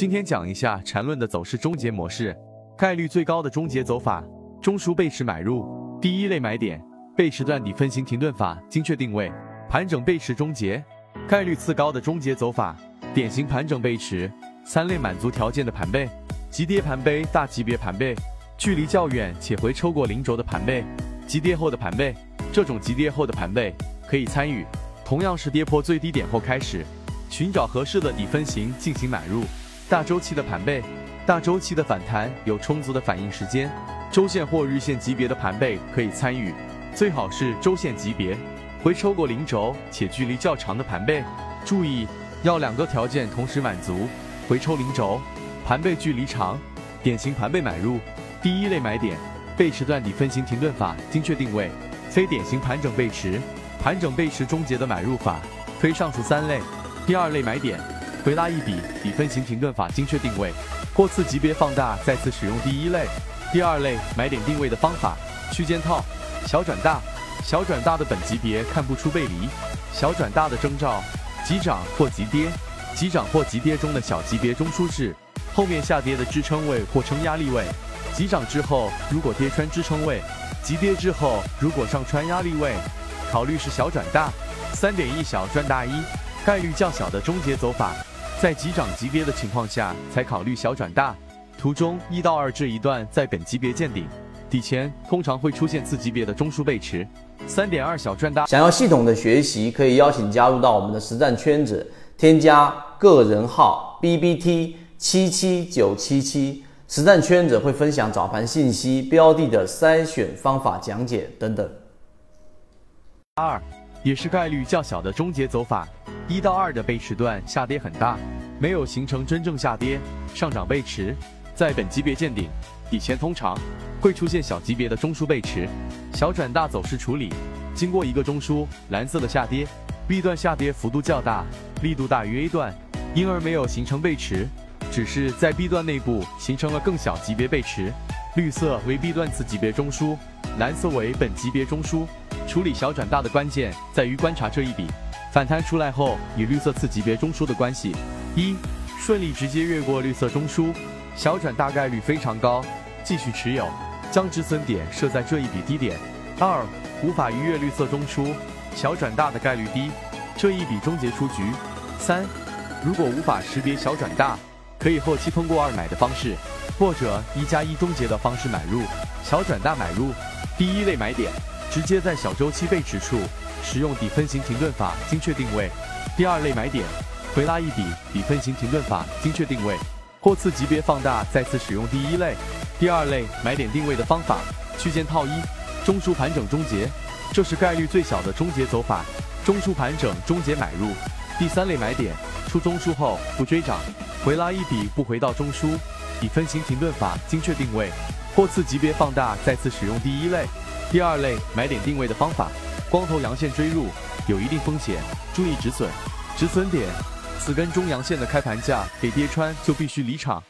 今天讲一下缠论的走势终结模式，概率最高的终结走法，中枢背驰买入。第一类买点，背驰段底分型停顿法，精确定位，盘整背驰终结。概率次高的终结走法，典型盘整背驰。三类满足条件的盘背，急跌盘背、大级别盘背，距离较远且回抽过零轴的盘背，急跌后的盘背。这种急跌后的盘背可以参与，同样是跌破最低点后开始，寻找合适的底分型进行买入。大周期的盘背，大周期的反弹有充足的反应时间，周线或日线级别的盘背可以参与，最好是周线级别回抽过零轴且距离较长的盘背。注意要两个条件同时满足：回抽零轴，盘背距离长。典型盘背买入，第一类买点，背驰段底分型停顿法，精确定位。非典型盘整背驰，盘整背驰终结的买入法，推上述三类。第二类买点。回拉一笔，以分型停顿法精确定位，或次级别放大，再次使用第一类、第二类买点定位的方法，区间套，小转大，小转大的本级别看不出背离，小转大的征兆，急涨或急跌，急涨或急跌中的小级别中枢是，后面下跌的支撑位或称压力位，急涨之后如果跌穿支撑位，急跌之后如果上穿压力位，考虑是小转大，三点一小转大一，概率较小的终结走法。在急涨急跌的情况下，才考虑小转大。图中一到二这一段在本级别见顶，底前通常会出现次级别的中枢背驰。三点二小转大。想要系统的学习，可以邀请加入到我们的实战圈子，添加个人号 B B T 七七九七七，实战圈子会分享早盘信息、标的的筛选方法讲解等等。二。也是概率较小的终结走法，一到二的背驰段下跌很大，没有形成真正下跌，上涨背驰，在本级别见顶，以前通常会出现小级别的中枢背驰，小转大走势处理，经过一个中枢蓝色的下跌，B 段下跌幅度较大，力度大于 A 段，因而没有形成背驰，只是在 B 段内部形成了更小级别背驰，绿色为 B 段次级别中枢，蓝色为本级别中枢。处理小转大的关键在于观察这一笔。反弹出来后与绿色次级别中枢的关系：一、顺利直接越过绿色中枢，小转大概率非常高，继续持有，将止损点设在这一笔低点；二、无法逾越绿色中枢，小转大的概率低，这一笔终结出局；三、如果无法识别小转大，可以后期通过二买的方式或者一加一终结的方式买入小转大买入第一类买点。直接在小周期背驰处使用底分型停顿法精确定位。第二类买点，回拉一笔底分型停顿法精确定位，或次级别放大，再次使用第一类、第二类买点定位的方法，区间套一，中枢盘整终结，这是概率最小的终结走法。中枢盘整终结买入。第三类买点，出中枢后不追涨，回拉一笔不回到中枢，底分型停顿法精确定位，或次级别放大，再次使用第一类。第二类买点定位的方法，光头阳线追入有一定风险，注意止损。止损点，此根中阳线的开盘价给跌穿就必须离场。